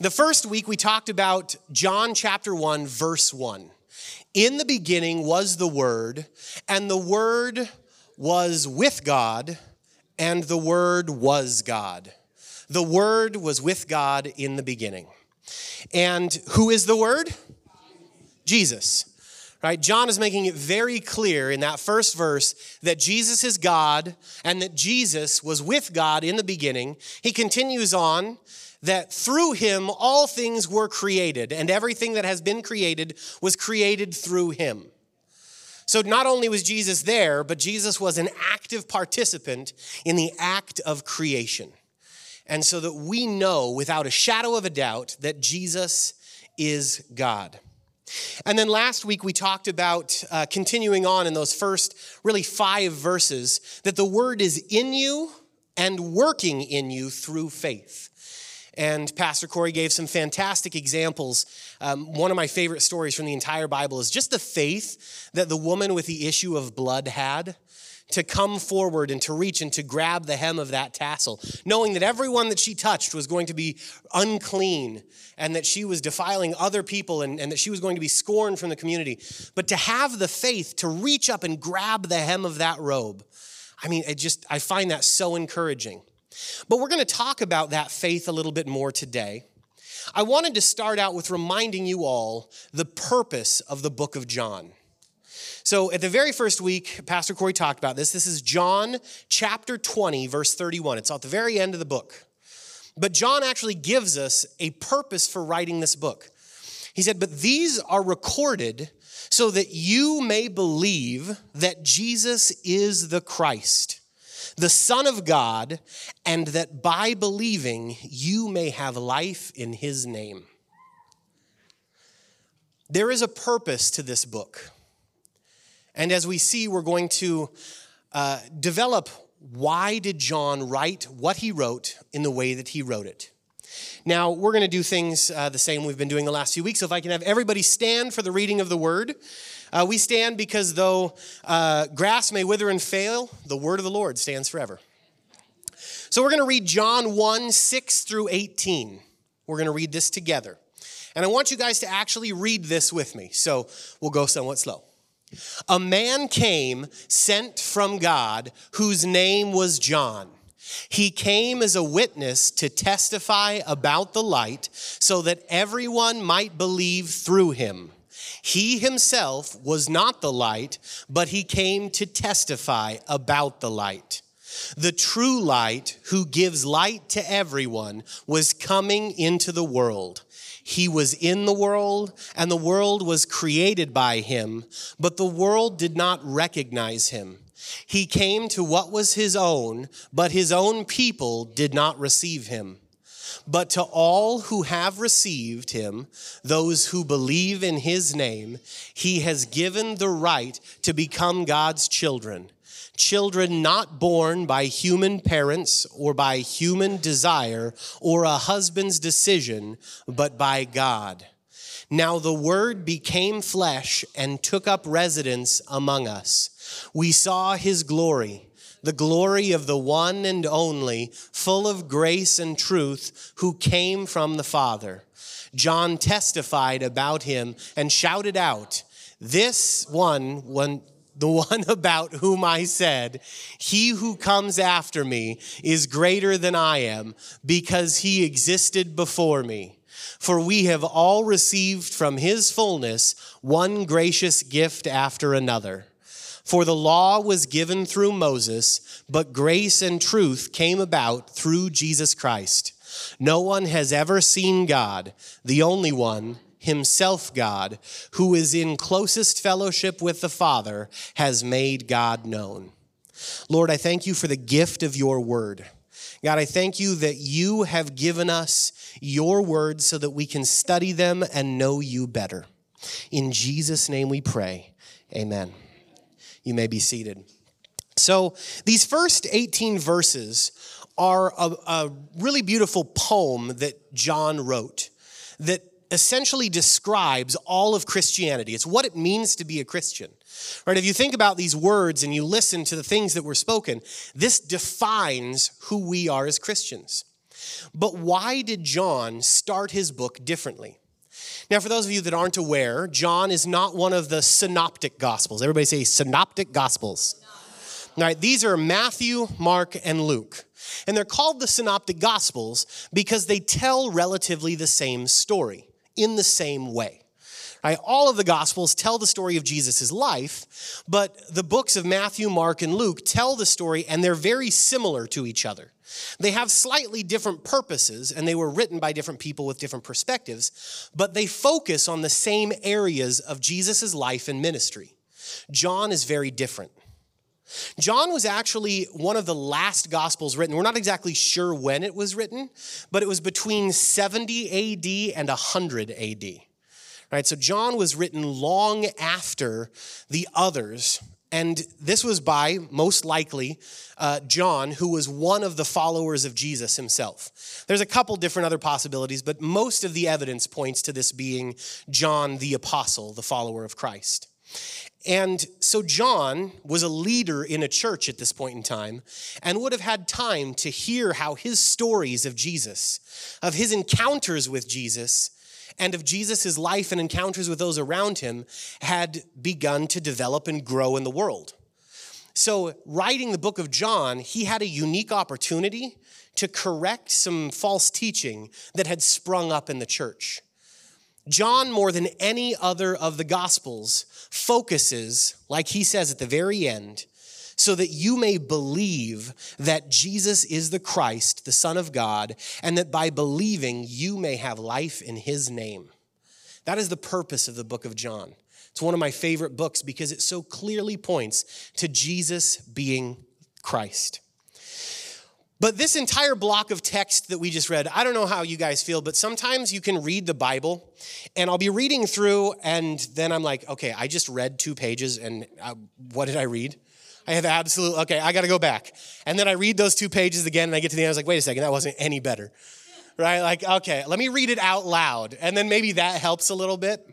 The first week we talked about John chapter 1, verse 1. In the beginning was the Word, and the Word was with God, and the Word was God. The Word was with God in the beginning. And who is the Word? Jesus. Right? John is making it very clear in that first verse that Jesus is God and that Jesus was with God in the beginning. He continues on that through him all things were created, and everything that has been created was created through him. So not only was Jesus there, but Jesus was an active participant in the act of creation. And so that we know without a shadow of a doubt that Jesus is God. And then last week we talked about uh, continuing on in those first really five verses that the word is in you and working in you through faith. And Pastor Corey gave some fantastic examples. Um, one of my favorite stories from the entire Bible is just the faith that the woman with the issue of blood had to come forward and to reach and to grab the hem of that tassel, knowing that everyone that she touched was going to be unclean and that she was defiling other people and, and that she was going to be scorned from the community. But to have the faith to reach up and grab the hem of that robe, I mean, it just, I find that so encouraging. But we're going to talk about that faith a little bit more today. I wanted to start out with reminding you all the purpose of the book of John. So, at the very first week, Pastor Corey talked about this. This is John chapter 20, verse 31. It's at the very end of the book. But John actually gives us a purpose for writing this book. He said, But these are recorded so that you may believe that Jesus is the Christ the Son of God, and that by believing you may have life in his name. There is a purpose to this book. And as we see, we're going to uh, develop why did John write what he wrote in the way that he wrote it. Now, we're going to do things uh, the same we've been doing the last few weeks. So, if I can have everybody stand for the reading of the word. Uh, we stand because though uh, grass may wither and fail, the word of the Lord stands forever. So we're going to read John 1 6 through 18. We're going to read this together. And I want you guys to actually read this with me. So we'll go somewhat slow. A man came sent from God whose name was John. He came as a witness to testify about the light so that everyone might believe through him. He himself was not the light, but he came to testify about the light. The true light, who gives light to everyone, was coming into the world. He was in the world, and the world was created by him, but the world did not recognize him. He came to what was his own, but his own people did not receive him. But to all who have received him, those who believe in his name, he has given the right to become God's children. Children not born by human parents or by human desire or a husband's decision, but by God. Now the Word became flesh and took up residence among us. We saw his glory the glory of the one and only, full of grace and truth, who came from the Father. John testified about him and shouted out, This one, one the one about whom I said, He who comes after me is greater than I am, because he existed before me. For we have all received from his fullness one gracious gift after another. For the law was given through Moses, but grace and truth came about through Jesus Christ. No one has ever seen God, the only one, himself God, who is in closest fellowship with the Father, has made God known. Lord, I thank you for the gift of your word. God, I thank you that you have given us your words so that we can study them and know you better. In Jesus' name we pray. Amen. You may be seated. So, these first 18 verses are a, a, really beautiful poem that John wrote that essentially describes all of Christianity. It's what it means to be a Christian. Right? If you think about these words and you listen to the things that were spoken, this defines who we are as Christians. But why did John start his book differently? Now, for those of you that aren't aware, John is not one of the synoptic gospels. Everybody say synoptic gospels. All right, these are Matthew, Mark, and Luke. And they're called the synoptic gospels because they tell relatively the same story in the same way. Right? All of the Gospels tell the story of Jesus' life, but the books of Matthew, Mark, and Luke tell the story, and they're very similar to each other. They have slightly different purposes, and they were written by different people with different perspectives, but they focus on the same areas of Jesus' life and ministry. John is very different. John was actually one of the last gospels written. We're not exactly sure when it was written, but it was between 70 AD and 100 AD. Right? So John was written long after the others. And this was by, most likely, uh, John, who was one of the followers of Jesus himself. There's a couple different other possibilities, but most of the evidence points to this being John the apostle, the follower of Christ. And so John was a leader in a church at this point in time and would have had time to hear how his stories of Jesus, of his encounters with Jesus, and of Jesus' life and encounters with those around him had begun to develop and grow in the world. So, writing the book of John, he had a unique opportunity to correct some false teaching that had sprung up in the church. John, more than any other of the Gospels, focuses, like he says at the very end, so that you may believe that Jesus is the Christ, the Son of God, and that by believing you may have life in his name. That is the purpose of the book of John. It's one of my favorite books because it so clearly points to Jesus being Christ. But this entire block of text that we just read, I don't know how you guys feel, but sometimes you can read the Bible and I'll be reading through and then I'm like, okay, I just read two pages and uh, what did I read? I have absolute, okay, I got to go back. And then I read those two pages again and I get to the end, I was like, wait a second, that wasn't any better. Right? Like, okay, let me read it out loud. And then maybe that helps a little bit.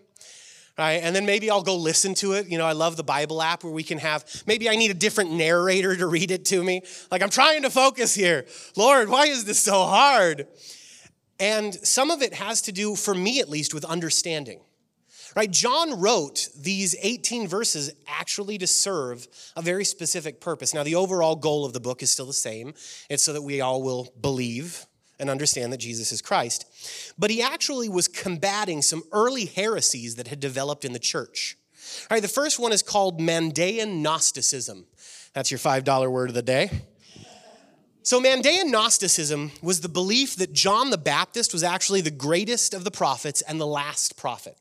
Right? And then maybe I'll go listen to it. You know, I love the Bible app where we can have, maybe I need a different narrator to read it to me. Like, I'm trying to focus here. Lord, why is this so hard? And some of it has to do, for me at least, with understanding. Right? John wrote these 18 verses actually to serve a very specific purpose. Now, the overall goal of the book is still the same it's so that we all will believe and understand that Jesus is Christ. But he actually was combating some early heresies that had developed in the church. All right, the first one is called Mandaean Gnosticism. That's your $5 word of the day. So, Mandaean Gnosticism was the belief that John the Baptist was actually the greatest of the prophets and the last prophet.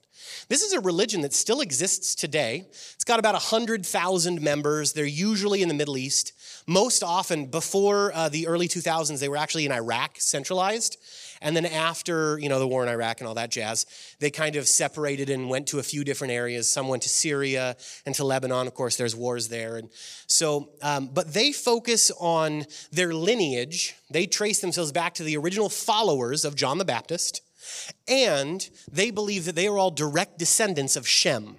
This is a religion that still exists today. It's got about 100,000 members. They're usually in the Middle East. Most often, before uh, the early 2000s, they were actually in Iraq, centralized. And then after, you know, the war in Iraq and all that jazz, they kind of separated and went to a few different areas. Some went to Syria and to Lebanon. Of course, there's wars there. And so, um, but they focus on their lineage. They trace themselves back to the original followers of John the Baptist and they believe that they are all direct descendants of Shem.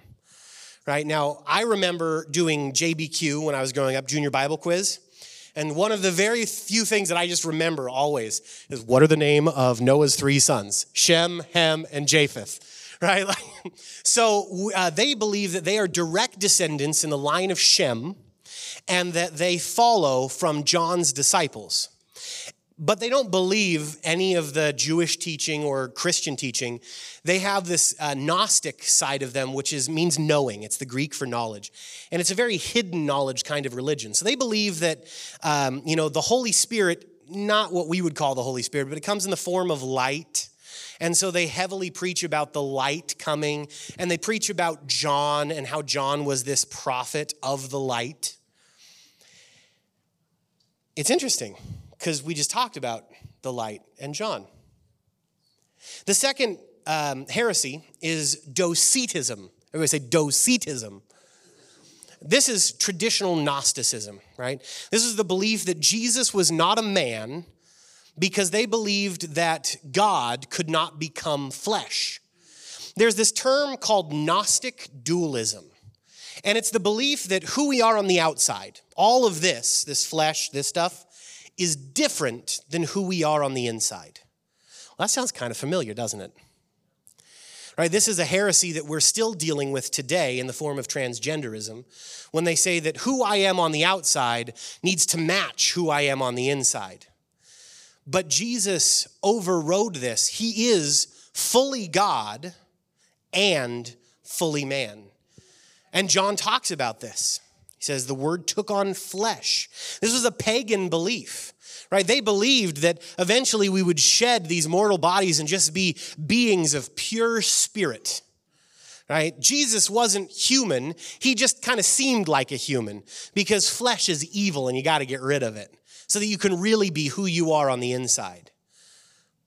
Right now, I remember doing JBQ when I was growing up, junior Bible quiz. And one of the very few things that I just remember always is what are the name of Noah's three sons? Shem, Ham, and Japheth. Right? so uh, they believe that they are direct descendants in the line of Shem and that they follow from John's disciples but they don't believe any of the Jewish teaching or Christian teaching. They have this uh, Gnostic side of them, which is means knowing. It's the Greek for knowledge, and it's a very hidden knowledge kind of religion. So they believe that um, you know the Holy Spirit, not what we would call the Holy Spirit, but it comes in the form of light. And so they heavily preach about the light coming, and they preach about John and how John was this prophet of the light. It's interesting because we just talked about the light and John. The second um, heresy is Docetism. Everybody say Docetism. This is traditional Gnosticism, right? This is the belief that Jesus was not a man because they believed that God could not become flesh. There's this term called Gnostic dualism. And it's the belief that who we are on the outside, all of this, this flesh, this stuff, is different than who we are on the inside. Well, that sounds kind of familiar, doesn't it? Right, this is a heresy that we're still dealing with today in the form of transgenderism when they say that who I am on the outside needs to match who I am on the inside. But Jesus overrode this. He is fully God and fully man. And John talks about this. Says, The word took on flesh. This was a pagan belief right? They believed that eventually we would shed these mortal bodies and just be beings of pure spirit, right? Jesus wasn't human. He just kind of seemed like a human because flesh is evil and you got to get rid of it so that you can really be who you are on the inside.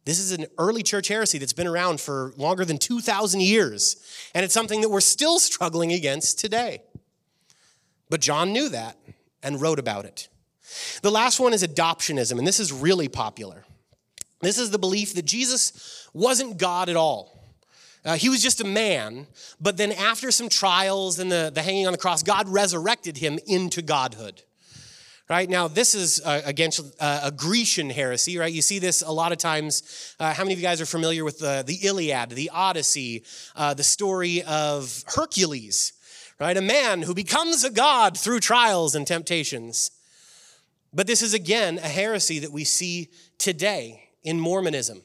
This is an early church heresy that's been around for longer than 2,000 years, and it's something that we're still struggling against today. But John knew that and wrote about it. The last one is adoptionism, and this is really popular. This is the belief that Jesus wasn't God at all. Uh, he was just a man, but then after some trials and the, the hanging on the cross, God resurrected him into godhood. Right now, this is uh, against uh, a Grecian heresy, right? You see this a lot of times. Uh, how many of you guys are familiar with the, the Iliad, the Odyssey, uh, the story of Hercules, right? A man who becomes a god through trials and temptations. But this is again a heresy that we see today in Mormonism.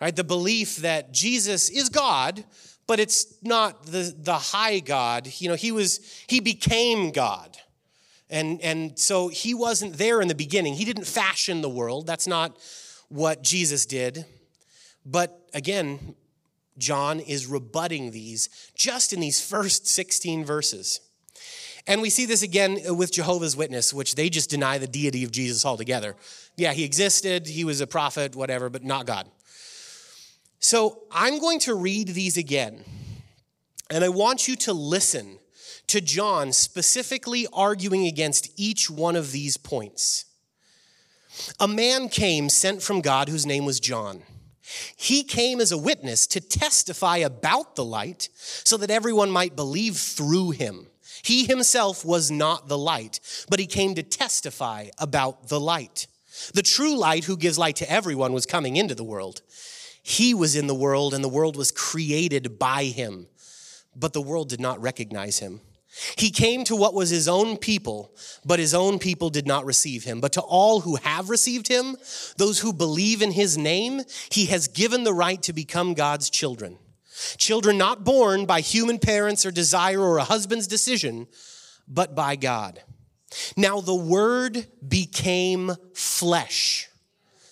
Right? The belief that Jesus is God, but it's not the, the high God. You know, he was he became God. And and so he wasn't there in the beginning. He didn't fashion the world. That's not what Jesus did. But again, John is rebutting these just in these first 16 verses. And we see this again with Jehovah's Witness, which they just deny the deity of Jesus altogether. Yeah, he existed, he was a prophet, whatever, but not God. So I'm going to read these again, and I want you to listen to John specifically arguing against each one of these points. A man came sent from God whose name was John. He came as a witness to testify about the light so that everyone might believe through him. He himself was not the light, but he came to testify about the light. The true light, who gives light to everyone, was coming into the world. He was in the world, and the world was created by him, but the world did not recognize him. He came to what was his own people, but his own people did not receive him. But to all who have received him, those who believe in his name, he has given the right to become God's children. Children not born by human parents or desire or a husband's decision, but by God. Now the word became flesh.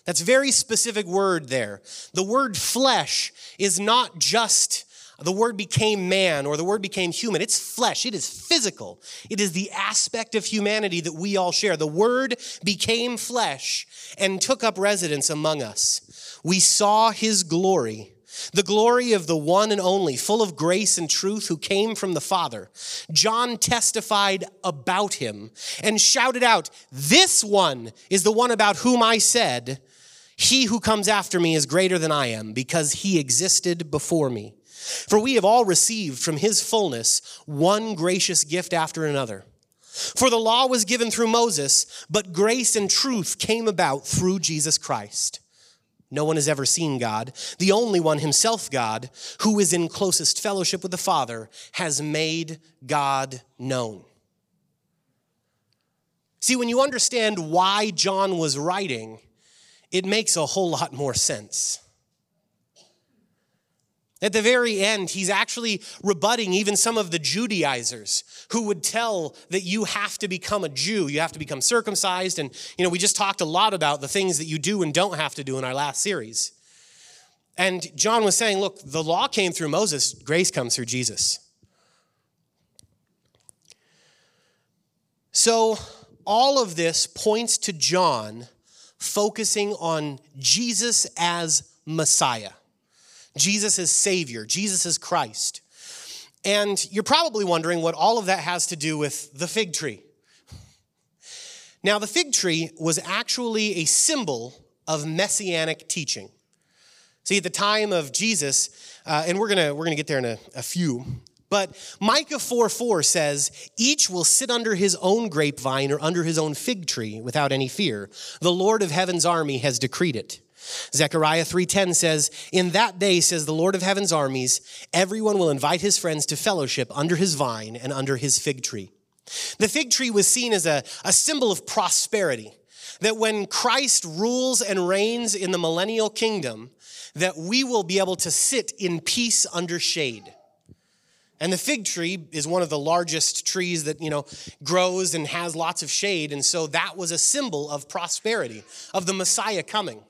That's very specific word there. The word flesh is not just the word became man or the word became human. It's flesh, it is physical. It is the aspect of humanity that we all share. The word became flesh and took up residence among us. We saw his glory the glory of the one and only, full of grace and truth, who came from the Father. John testified about him and shouted out, This one is the one about whom I said, He who comes after me is greater than I am, because he existed before me. For we have all received from his fullness one gracious gift after another. For the law was given through Moses, but grace and truth came about through Jesus Christ. No one has ever seen God. The only one, himself God, who is in closest fellowship with the Father, has made God known. See, when you understand why John was writing, it makes a whole lot more sense. At the very end, he's actually rebutting even some of the Judaizers who would tell that you have to become a Jew, you have to become circumcised. And, you know, we just talked a lot about the things that you do and don't have to do in our last series. And John was saying, look, the law came through Moses, grace comes through Jesus. So, all of this points to John focusing on Jesus as Messiah. Jesus is Savior, Jesus is Christ. And you're probably wondering what all of that has to do with the fig tree. Now, the fig tree was actually a symbol of messianic teaching. See, at the time of Jesus, uh, and we're gonna we're gonna get there in a, a few, But Micah 4 4 says, Each will sit under his own grapevine or under his own fig tree without any fear. The Lord of heaven's army has decreed it. Zechariah 3:10 says, "In that day says the Lord of heaven's armies, everyone will invite his friends to fellowship under his vine and under his fig tree." The fig tree was seen as a, a symbol of prosperity. That when Christ rules and reigns in the millennial kingdom, that we will be able to sit in peace under shade. And the fig tree is one of the largest trees that, you know, grows and has lots of shade. And so that was a symbol of prosperity, of the Messiah coming.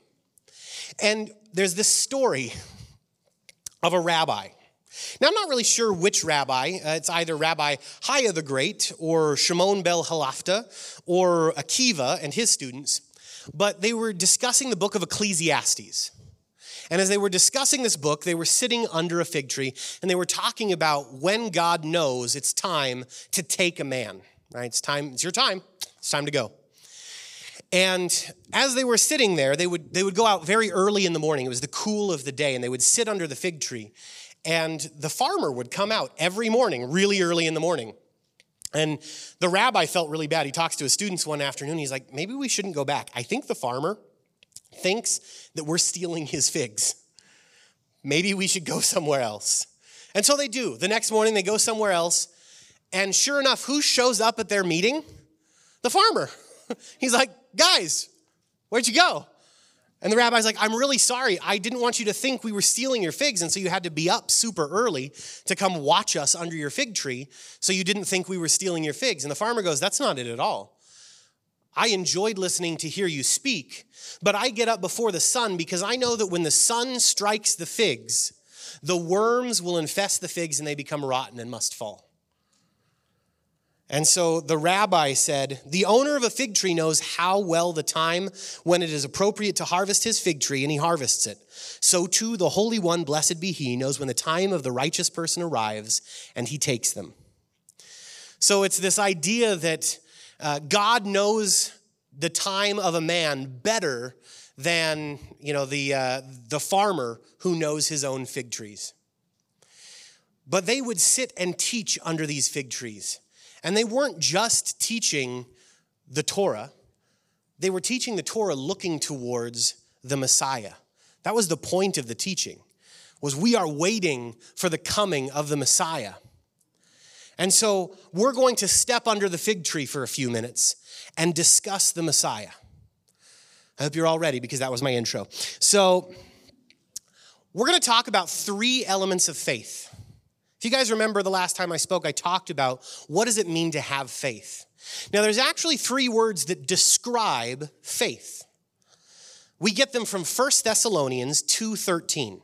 And there's this story of a rabbi. Now, I'm not really sure which rabbi. Uh, it's either Rabbi Haya the Great or Shimon ben Halafta or Akiva and his students. But they were discussing the book of Ecclesiastes. And as they were discussing this book, they were sitting under a fig tree and they were talking about when God knows it's time to take a man, right? It's time, it's your time, it's time to go. And as they were sitting there, they would, they would go out very early in the morning. It was the cool of the day, and they would sit under the fig tree. And the farmer would come out every morning, really early in the morning. And the rabbi felt really bad. He talks to his students one afternoon. He's like, maybe we shouldn't go back. I think the farmer thinks that we're stealing his figs. Maybe we should go somewhere else. And so they do. The next morning, they go somewhere else. And sure enough, who shows up at their meeting? The farmer. He's like, guys, where'd you go? And the rabbi's like, I'm really sorry. I didn't want you to think we were stealing your figs. And so you had to be up super early to come watch us under your fig tree. So you didn't think we were stealing your figs. And the farmer goes, That's not it at all. I enjoyed listening to hear you speak, but I get up before the sun because I know that when the sun strikes the figs, the worms will infest the figs and they become rotten and must fall. And so the rabbi said, The owner of a fig tree knows how well the time when it is appropriate to harvest his fig tree, and he harvests it. So too, the Holy One, blessed be he, knows when the time of the righteous person arrives, and he takes them. So it's this idea that uh, God knows the time of a man better than you know, the, uh, the farmer who knows his own fig trees. But they would sit and teach under these fig trees. And they weren't just teaching the Torah, they were teaching the Torah looking towards the Messiah. That was the point of the teaching. Was we are waiting for the coming of the Messiah. And so we're going to step under the fig tree for a few minutes and discuss the Messiah. I hope you're all ready because that was my intro. So, we're going to talk about three elements of faith. If you guys remember the last time I spoke, I talked about what does it mean to have faith. Now, there's actually three words that describe faith. We get them from 1 Thessalonians 2:13.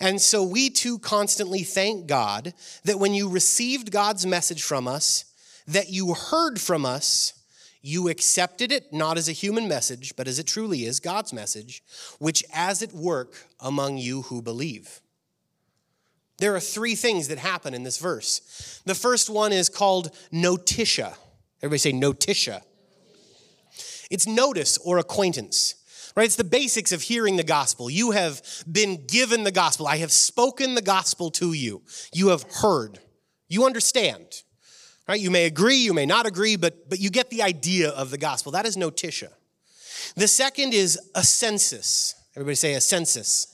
And so we too constantly thank God that when you received God's message from us, that you heard from us, you accepted it not as a human message, but as it truly is God's message, which as it work among you who believe. There are three things that happen in this verse. The first one is called notitia. Everybody say notitia. It's notice or acquaintance, right? It's the basics of hearing the gospel. You have been given the gospel. I have spoken the gospel to you. You have heard. You understand, right? You may agree, you may not agree, but, but you get the idea of the gospel. That is notitia. The second is assensus. Everybody say assensus.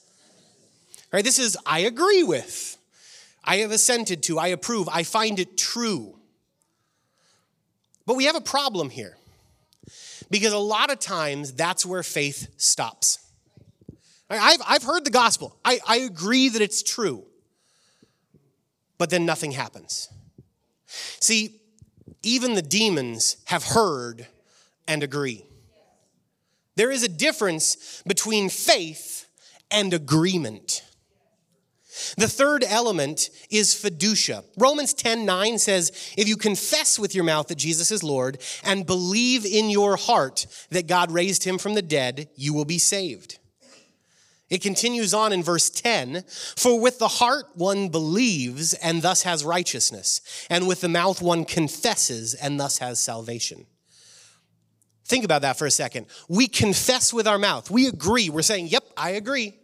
Right? This is I agree with. I have assented to, I approve, I find it true. But we have a problem here. Because a lot of times that's where faith stops. I've, I've heard the gospel. I, I agree that it's true. But then nothing happens. See, even the demons have heard and agree. There is a difference between faith and agreement. The third element is fiducia. Romans 10 9 says, If you confess with your mouth that Jesus is Lord and believe in your heart that God raised him from the dead, you will be saved. It continues on in verse 10 For with the heart one believes and thus has righteousness, and with the mouth one confesses and thus has salvation. Think about that for a second. We confess with our mouth, we agree. We're saying, Yep, I agree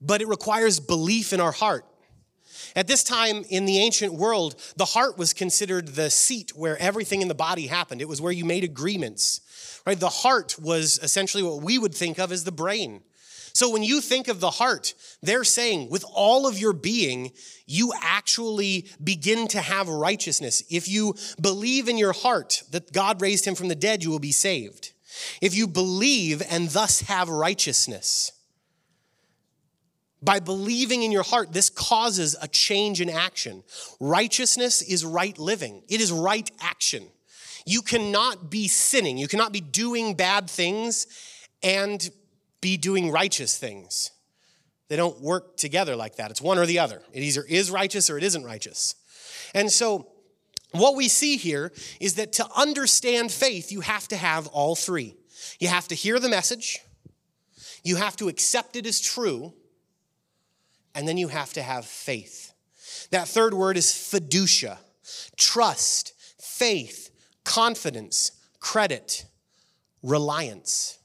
but it requires belief in our heart. At this time in the ancient world, the heart was considered the seat where everything in the body happened. It was where you made agreements. Right? The heart was essentially what we would think of as the brain. So when you think of the heart, they're saying with all of your being, you actually begin to have righteousness. If you believe in your heart that God raised him from the dead, you will be saved. If you believe and thus have righteousness, by believing in your heart, this causes a change in action. Righteousness is right living, it is right action. You cannot be sinning, you cannot be doing bad things and be doing righteous things. They don't work together like that. It's one or the other. It either is righteous or it isn't righteous. And so, what we see here is that to understand faith, you have to have all three. You have to hear the message, you have to accept it as true, and then you have to have faith. That third word is fiducia trust, faith, confidence, credit, reliance.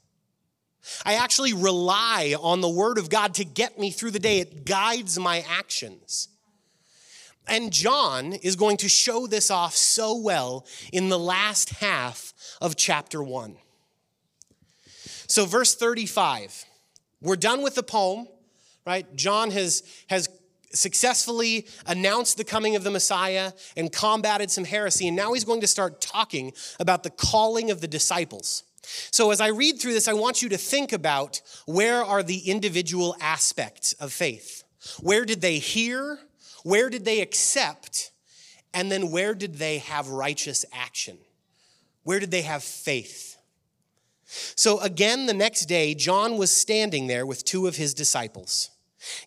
I actually rely on the Word of God to get me through the day. It guides my actions. And John is going to show this off so well in the last half of chapter 1. So, verse 35, we're done with the poem, right? John has, has successfully announced the coming of the Messiah and combated some heresy, and now he's going to start talking about the calling of the disciples. So, as I read through this, I want you to think about where are the individual aspects of faith? Where did they hear? Where did they accept? And then where did they have righteous action? Where did they have faith? So, again, the next day, John was standing there with two of his disciples.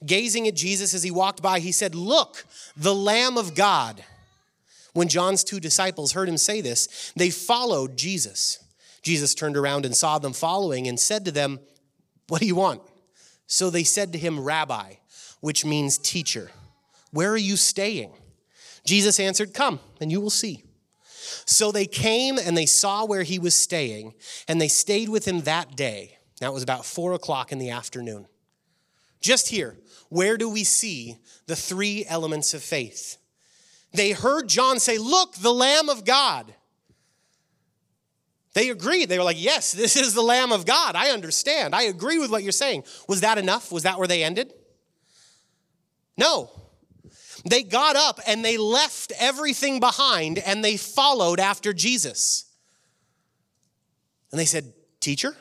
Gazing at Jesus as he walked by, he said, Look, the Lamb of God. When John's two disciples heard him say this, they followed Jesus. Jesus turned around and saw them following and said to them, What do you want? So they said to him, Rabbi, which means teacher, where are you staying? Jesus answered, Come, and you will see. So they came and they saw where he was staying, and they stayed with him that day. Now it was about four o'clock in the afternoon. Just here, where do we see the three elements of faith? They heard John say, Look, the Lamb of God. They agreed. They were like, Yes, this is the Lamb of God. I understand. I agree with what you're saying. Was that enough? Was that where they ended? No. They got up and they left everything behind and they followed after Jesus. And they said, Teacher?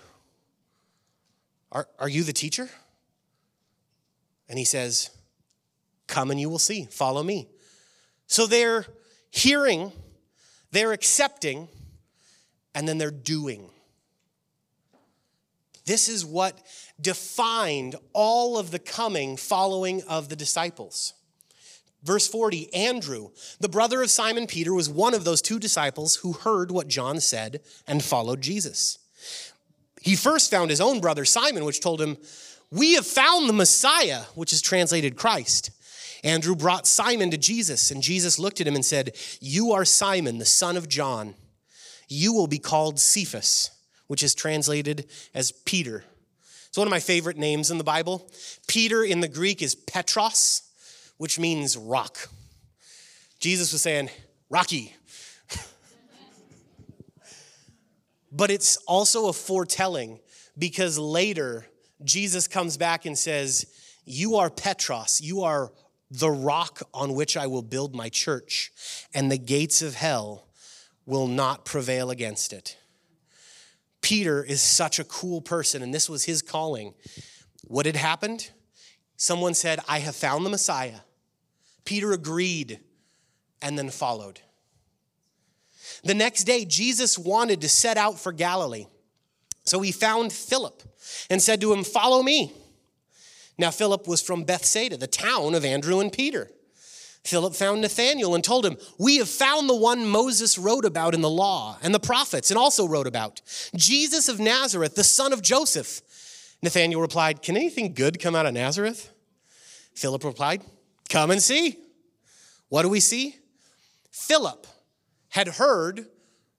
Are, are you the teacher? And he says, Come and you will see. Follow me. So they're hearing, they're accepting, and then they're doing. This is what defined all of the coming following of the disciples. Verse 40 Andrew, the brother of Simon Peter, was one of those two disciples who heard what John said and followed Jesus. He first found his own brother Simon, which told him, We have found the Messiah, which is translated Christ. Andrew brought Simon to Jesus, and Jesus looked at him and said, You are Simon, the son of John you will be called Cephas, which is translated as Peter. It's one of my favorite names in the Bible. Peter in the Greek is Petros, which means rock. Jesus was saying, Rocky. but it's also a foretelling because later Jesus comes back and says, You are Petros, you are the rock on which I will build my church, and the gates of hell will not prevail against it. Peter is such a cool person, and this was his calling. What had happened? Someone said, I have found the Messiah. Peter agreed and then followed. The next day, Jesus wanted to set out for Galilee. So he found Philip and said to him, Follow me. Now, Philip was from Bethsaida, the town of Andrew and Peter. Philip found Nathanael and told him, We have found the one Moses wrote about in the law and the prophets and also wrote about, Jesus of Nazareth, the son of Joseph. Nathanael replied, Can anything good come out of Nazareth? Philip replied, Come and see. What do we see? Philip had heard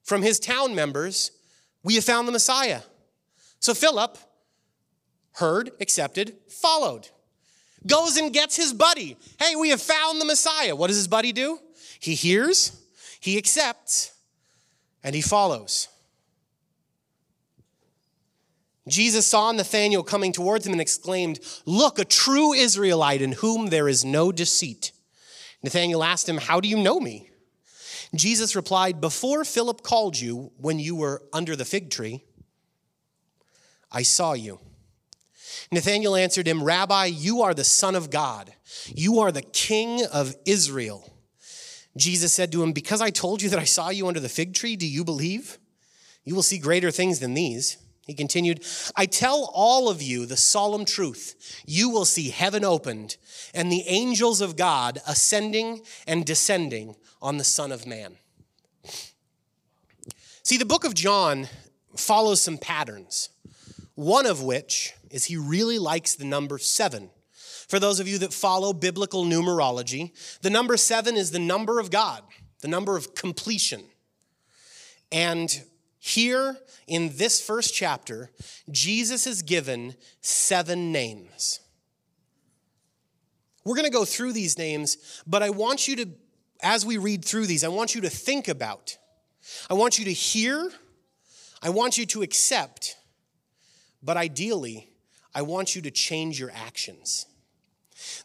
from his town members, We have found the Messiah. So Philip heard, accepted, followed. goes and gets his buddy. Hey, we have found the Messiah. What does his buddy do? He hears, he accepts, and he follows. Jesus saw Nathanael coming towards him and exclaimed, Look, a true Israelite in whom there is no deceit. Nathanael asked him, How do you know me? Jesus replied, Before Philip called you, when you were under the fig tree, I saw you. Nathanael answered him, Rabbi, you are the Son of God. You are the King of Israel. Jesus said to him, Because I told you that I saw you under the fig tree, do you believe? You will see greater things than these. He continued, I tell all of you the solemn truth. You will see heaven opened and the angels of God ascending and descending on the Son of Man. See, the book of John follows some patterns, one of which is he really likes the number seven. For those of you that follow biblical numerology, the number seven is the number of God, the number of completion. And here in this first chapter, Jesus is given seven names. We're going to go through these names, but I want you to, as we read through these, I want you to think about, I want you to hear, I want you to accept, but ideally, I want you to change your actions.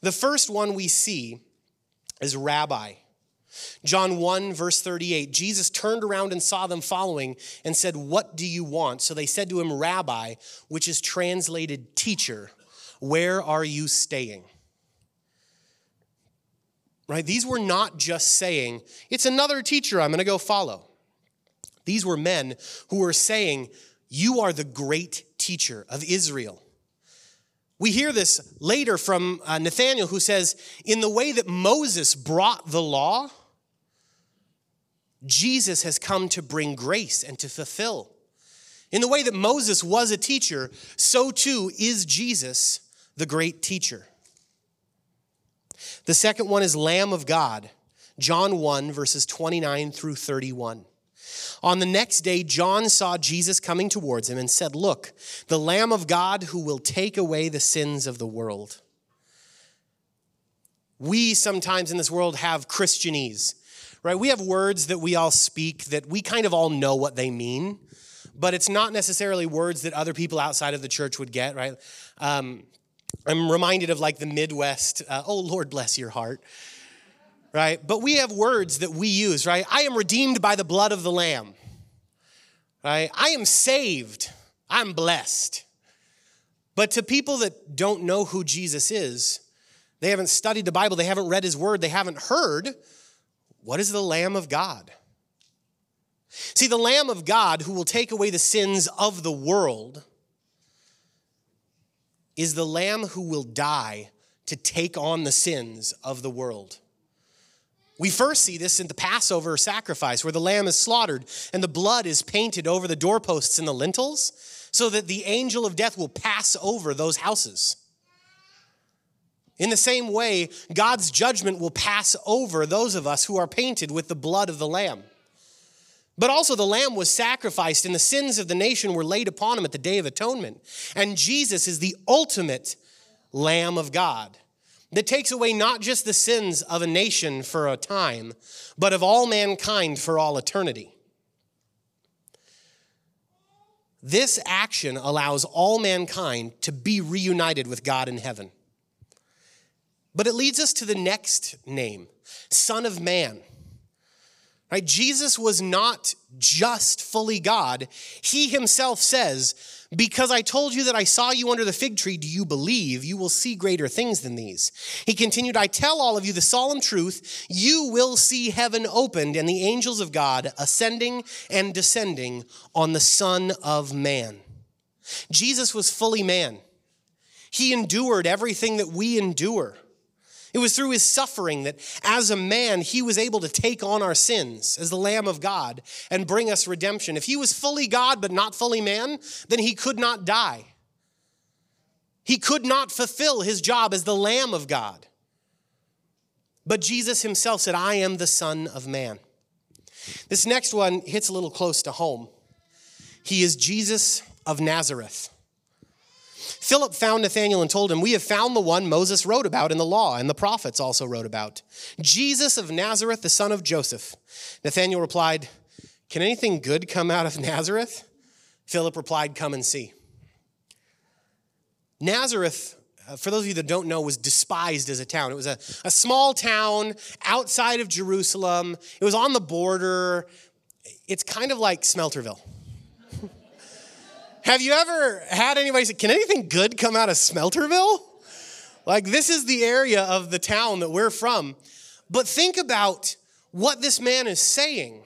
The first one we see is rabbi. John 1, verse 38, Jesus turned around and saw them following and said, What do you want? So they said to him, Rabbi, which is translated teacher, where are you staying? Right? These were not just saying, It's another teacher I'm going to go follow. These were men who were saying, You are the great teacher of Israel. We hear this later from uh, Nathanael, who says, In the way that Moses brought the law, Jesus has come to bring grace and to fulfill. In the way that Moses was a teacher, so too is Jesus the great teacher. The second one is Lamb of God, John 1, verses 29 through 31. On the next day, John saw Jesus coming towards him and said, Look, the Lamb of God who will take away the sins of the world. We sometimes in this world have Christianese right? We have words that we all speak that we kind of all know what they mean, but it's not necessarily words that other people outside of the church would get, right? Um, I'm reminded of like the Midwest, uh, oh, Lord bless your heart, right? But we have words that we use, right? I am redeemed by the blood of the Lamb, right? I am saved, I'm blessed. But to people that don't know who Jesus is, they haven't studied the Bible, they haven't read his word, they haven't heard, what is the Lamb of God? See, the Lamb of God who will take away the sins of the world is the Lamb who will die to take on the sins of the world. We first see this in the Passover sacrifice, where the lamb is slaughtered and the blood is painted over the doorposts and the lintels, so that the angel of death will pass over those houses. In the same way, God's judgment will pass over those of us who are painted with the blood of the Lamb. But also, the Lamb was sacrificed, and the sins of the nation were laid upon him at the Day of Atonement. And Jesus is the ultimate Lamb of God that takes away not just the sins of a nation for a time, but of all mankind for all eternity. This action allows all mankind to be reunited with God in heaven. But it leads us to the next name, Son of Man. Right? Jesus was not just fully God. He himself says, Because I told you that I saw you under the fig tree, do you believe? You will see greater things than these. He continued, I tell all of you the solemn truth. You will see heaven opened and the angels of God ascending and descending on the Son of Man. Jesus was fully man. He endured everything that we endure. It was through his suffering that as a man, he was able to take on our sins as the Lamb of God and bring us redemption. If he was fully God but not fully man, then he could not die. He could not fulfill his job as the Lamb of God. But Jesus himself said, I am the Son of Man. This next one hits a little close to home. He is Jesus of Nazareth. Philip found Nathanael and told him, We have found the one Moses wrote about in the law, and the prophets also wrote about Jesus of Nazareth, the son of Joseph. Nathanael replied, Can anything good come out of Nazareth? Philip replied, Come and see. Nazareth, uh, for those of you that don't know, was despised as a town. It was a, a small town outside of Jerusalem, it was on the border. It's kind of like Smelterville. Have you ever had anybody say, Can anything good come out of Smelterville? Like, this is the area of the town that we're from. But think about what this man is saying,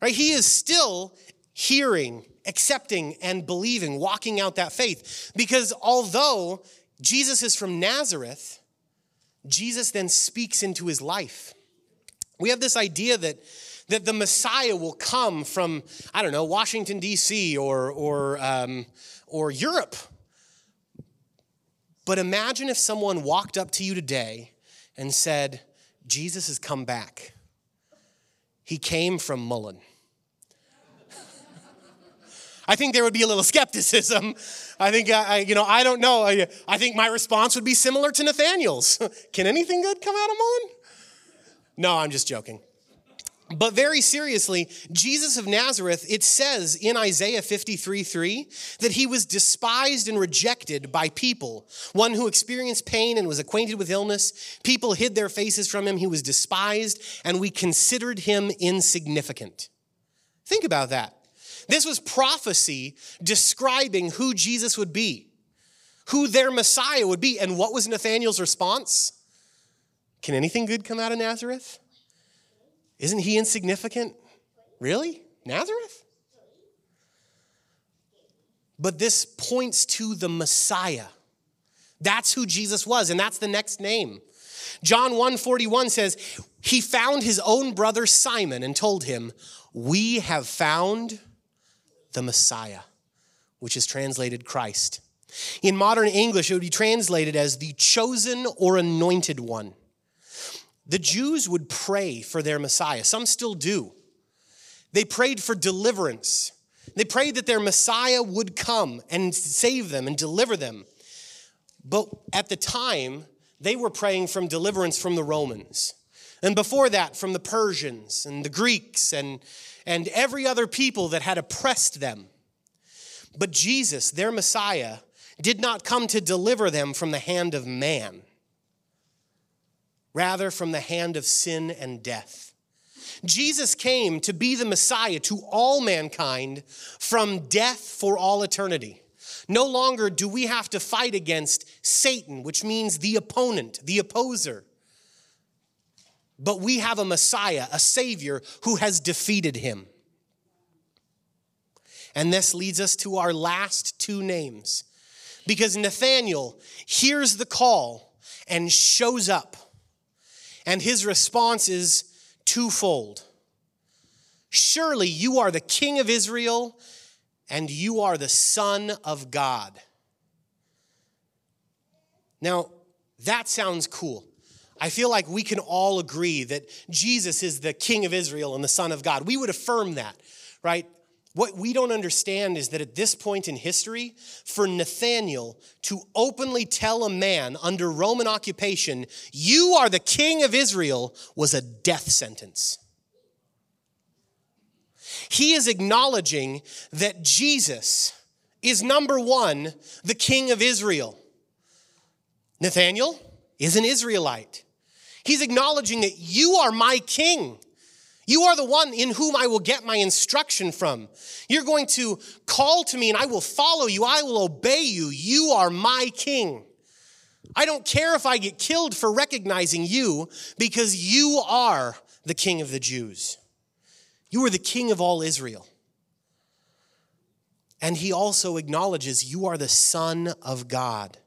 right? He is still hearing, accepting, and believing, walking out that faith. Because although Jesus is from Nazareth, Jesus then speaks into his life. We have this idea that that the Messiah will come from, I don't know, Washington, D.C. or, or, um, or Europe. But imagine if someone walked up to you today and said, Jesus has come back. He came from Mullan. I think there would be a little skepticism. I think, I, you know, I don't know. I, I think my response would be similar to Nathaniel's. Can anything good come out of Mullan? No, I'm just joking. But very seriously, Jesus of Nazareth, it says in Isaiah 53 3 that he was despised and rejected by people, one who experienced pain and was acquainted with illness. People hid their faces from him. He was despised, and we considered him insignificant. Think about that. This was prophecy describing who Jesus would be, who their Messiah would be. And what was Nathanael's response? Can anything good come out of Nazareth? Isn't he insignificant? Really? Nazareth? But this points to the Messiah. That's who Jesus was, and that's the next name. John 1:41 says, He found his own brother Simon and told him, We have found the Messiah, which is translated Christ. In modern English, it would be translated as the chosen or anointed one. The Jews would pray for their Messiah. Some still do. They prayed for deliverance. They prayed that their Messiah would come and save them and deliver them. But at the time, they were praying from deliverance from the Romans. And before that, from the Persians and the Greeks and, and every other people that had oppressed them. But Jesus, their Messiah, did not come to deliver them from the hand of man rather from the hand of sin and death. Jesus came to be the Messiah to all mankind from death for all eternity. No longer do we have to fight against Satan, which means the opponent, the opposer. But we have a Messiah, a Savior who has defeated him. And this leads us to our last two names. Because Nathanael hears the call and shows up. And his response is twofold Surely you are the king of Israel, and you are the Son of God. Now, that sounds cool. I feel like we can all agree that Jesus is the King of Israel and the Son of God. We would affirm that, right? What we don't understand is that at this point in history, for Nathanael to openly tell a man under Roman occupation, you are the king of Israel, was a death sentence. He is acknowledging that Jesus is number one, the king of Israel. Nathanael is an Israelite. He's acknowledging that you are my king. You are the one in whom I will get my instruction from. You're going to call to me and I will follow you. I will obey you. You are my king. I don't care if I get killed for recognizing you because you are the king of the Jews. You are the king of all Israel. And he also acknowledges you are the son of God.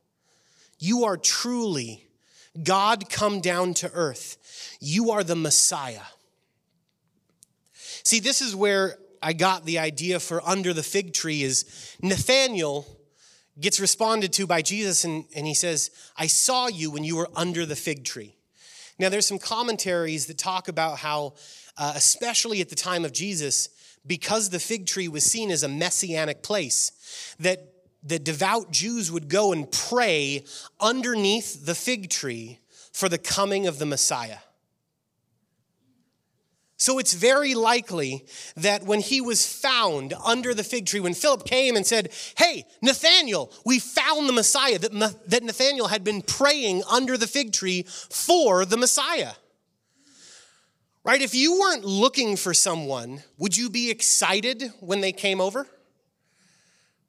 You are truly God come down to earth. You are the Messiah. See, this is where I got the idea for under the fig tree is Nathaniel gets responded to by Jesus and, and he says, I saw you when you were under the fig tree. Now, there's some commentaries that talk about how, uh, especially at the time of Jesus, because the fig tree was seen as a messianic place, that the devout Jews would go and pray underneath the fig tree for the coming of the Messiah. So it's very likely that when he was found under the fig tree, when Philip came and said, Hey, Nathaniel, we found the Messiah, that, Nathaniel had been praying under the fig tree for the Messiah. Right? If you weren't looking for someone, would you be excited when they came over?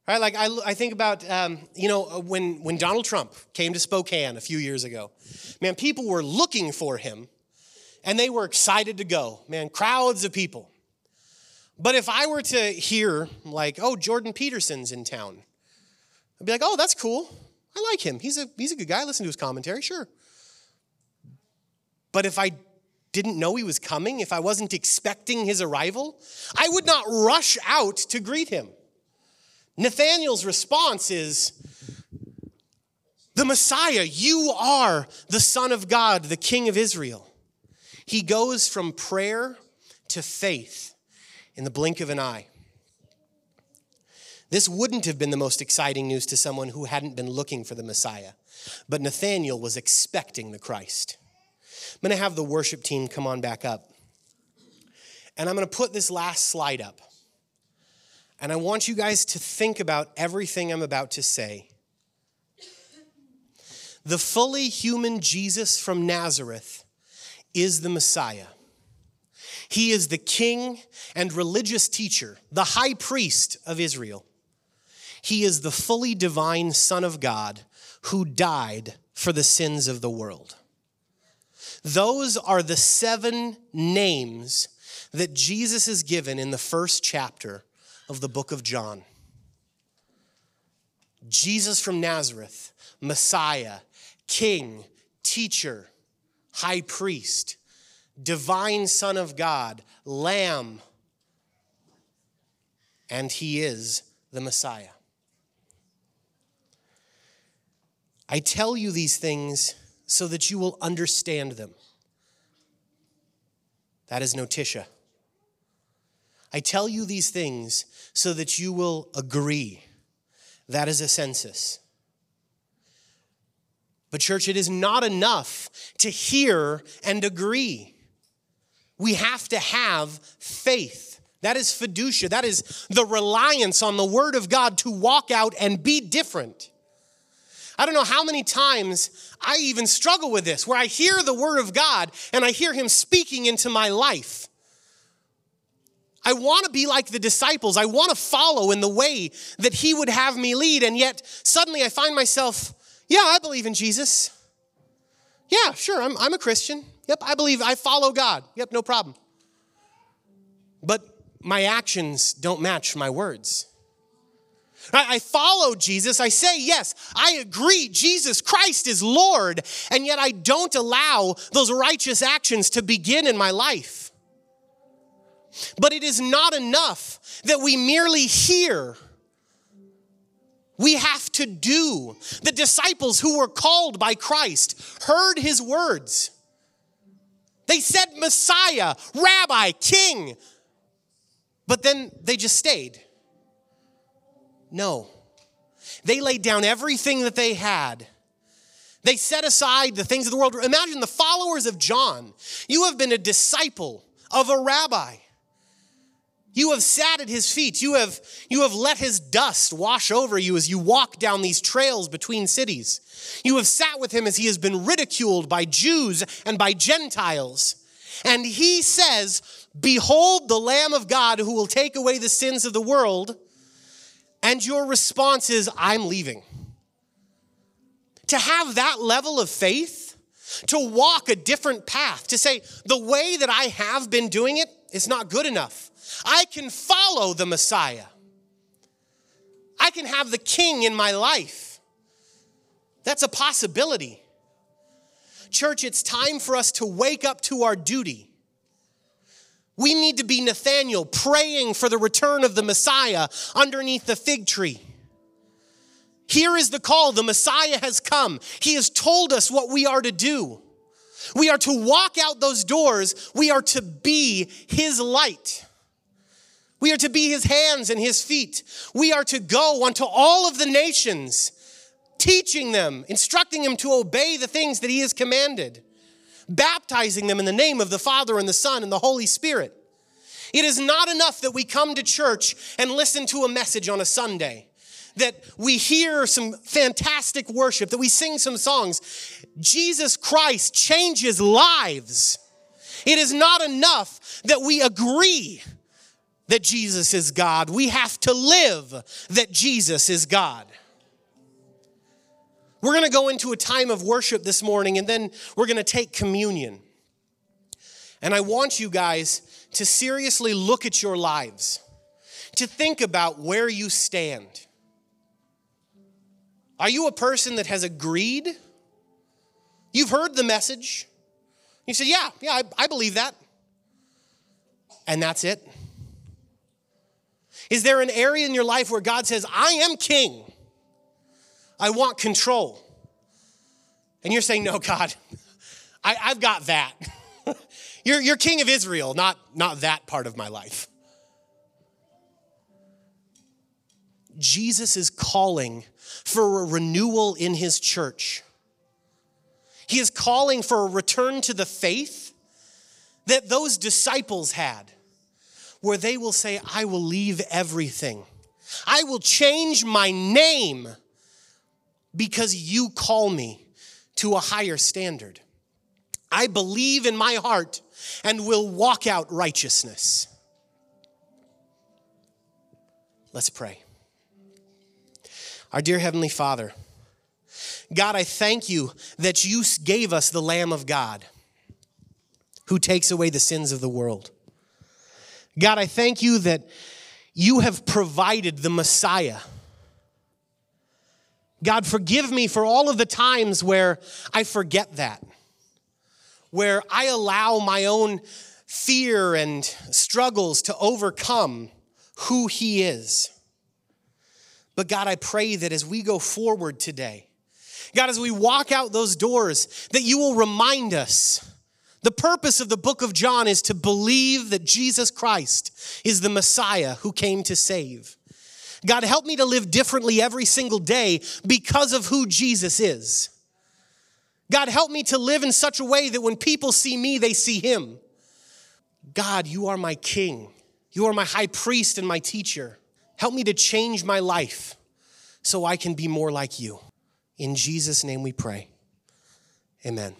Right? Like I, I think about, um, you know, when, when Donald Trump came to Spokane a few years ago, man, people were looking for him and they were excited to go. Man, crowds of people. But if I were to hear, like, oh, Jordan Peterson's in town, I'd be like, oh, that's cool. I like him. He's a, he's a good guy. Listen to his commentary, sure. But if I didn't know he was coming, if I wasn't expecting his arrival, I would not rush out to greet him. Nathanael's response is, The Messiah, you are the Son of God, the King of Israel. He goes from prayer to faith in the blink of an eye. This wouldn't have been the most exciting news to someone who hadn't been looking for the Messiah, but Nathanael was expecting the Christ. I'm going to have the worship team come on back up. And I'm going to put this last slide up. And I want you guys to think about everything I'm about to say. The fully human Jesus from Nazareth is the Messiah. He is the king and religious teacher, the high priest of Israel. He is the fully divine Son of God who died for the sins of the world. Those are the seven names that Jesus is given in the first chapter of the book of John. Jesus from Nazareth, Messiah, King, Teacher, high priest, divine Son of God, Lamb, and he is the Messiah. I tell you these things so that you will understand them. That is notitia. I tell you these things so that you will agree. That is assensus. But, church, it is not enough to hear and agree. We have to have faith. That is fiducia. That is the reliance on the Word of God to walk out and be different. I don't know how many times I even struggle with this, where I hear the Word of God and I hear Him speaking into my life. I want to be like the disciples. I want to follow in the way that He would have me lead. And yet, suddenly I find myself yeah, I believe in Jesus. Yeah, sure, I'm, I'm a Christian. Yep, I believe, I follow God. Yep, no problem. But my actions don't match my words. I, I follow Jesus. I say, yes, I agree, Jesus Christ is Lord, and yet I don't allow those righteous actions to begin in my life. But it is not enough that we merely hear we have to do. The disciples who were called by Christ heard his words. They said Messiah, Rabbi, King, but then they just stayed. No. They laid down everything that they had. They set aside the things of the world. Imagine the followers of John. You have been a disciple of a rabbi. You have sat at his feet. You have, you have let his dust wash over you as you walk down these trails between cities. You have sat with him as he has been ridiculed by Jews and by Gentiles. And he says, Behold the Lamb of God who will take away the sins of the world. And your response is, I'm leaving. To have that level of faith, to walk a different path, to say, the way that I have been doing it is not good enough. I can follow the Messiah. I can have the king in my life. That's a possibility. Church, it's time for us to wake up to our duty. We need to be Nathaniel praying for the return of the Messiah underneath the fig tree. Here is the call the Messiah has come. He has told us what we are to do. We are to walk out those doors, we are to be His light. We are to be his hands and his feet. We are to go unto all of the nations, teaching them, instructing them to obey the things that he has commanded, baptizing them in the name of the Father and the Son and the Holy Spirit. It is not enough that we come to church and listen to a message on a Sunday, that we hear some fantastic worship, that we sing some songs. Jesus Christ changes lives. It is not enough that we agree that Jesus is God. We have to live that Jesus is God. We're going to go into a time of worship this morning and then we're going to take communion. And I want you guys to seriously look at your lives, to think about where you stand. Are you a person that has agreed? You've heard the message. You said, Yeah, yeah, I, I believe that. And that's it. Is there an area in your life where God says, I am king? I want control. And you're saying, No, God, I, have got that. you're, you're king of Israel, not, not that part of my life. Jesus is calling for a renewal in his church. He is calling for a return to the faith that those disciples had where they will say, I will leave everything. I will change my name because you call me to a higher standard. I believe in my heart and will walk out righteousness. Let's pray. Our dear Heavenly Father, God, I thank you that you gave us the Lamb of God who takes away the sins of the world. God, I thank you that you have provided the Messiah. God, forgive me for all of the times where I forget that, where I allow my own fear and struggles to overcome who He is. But God, I pray that as we go forward today, God, as we walk out those doors, that you will remind us the purpose of the book of John is to believe that Jesus Christ is the Messiah who came to save. God, help me to live differently every single day because of who Jesus is. God, help me to live in such a way that when people see me, they see him. God, you are my king. You are my high priest and my teacher. Help me to change my life so I can be more like you. In Jesus' name we pray. Amen.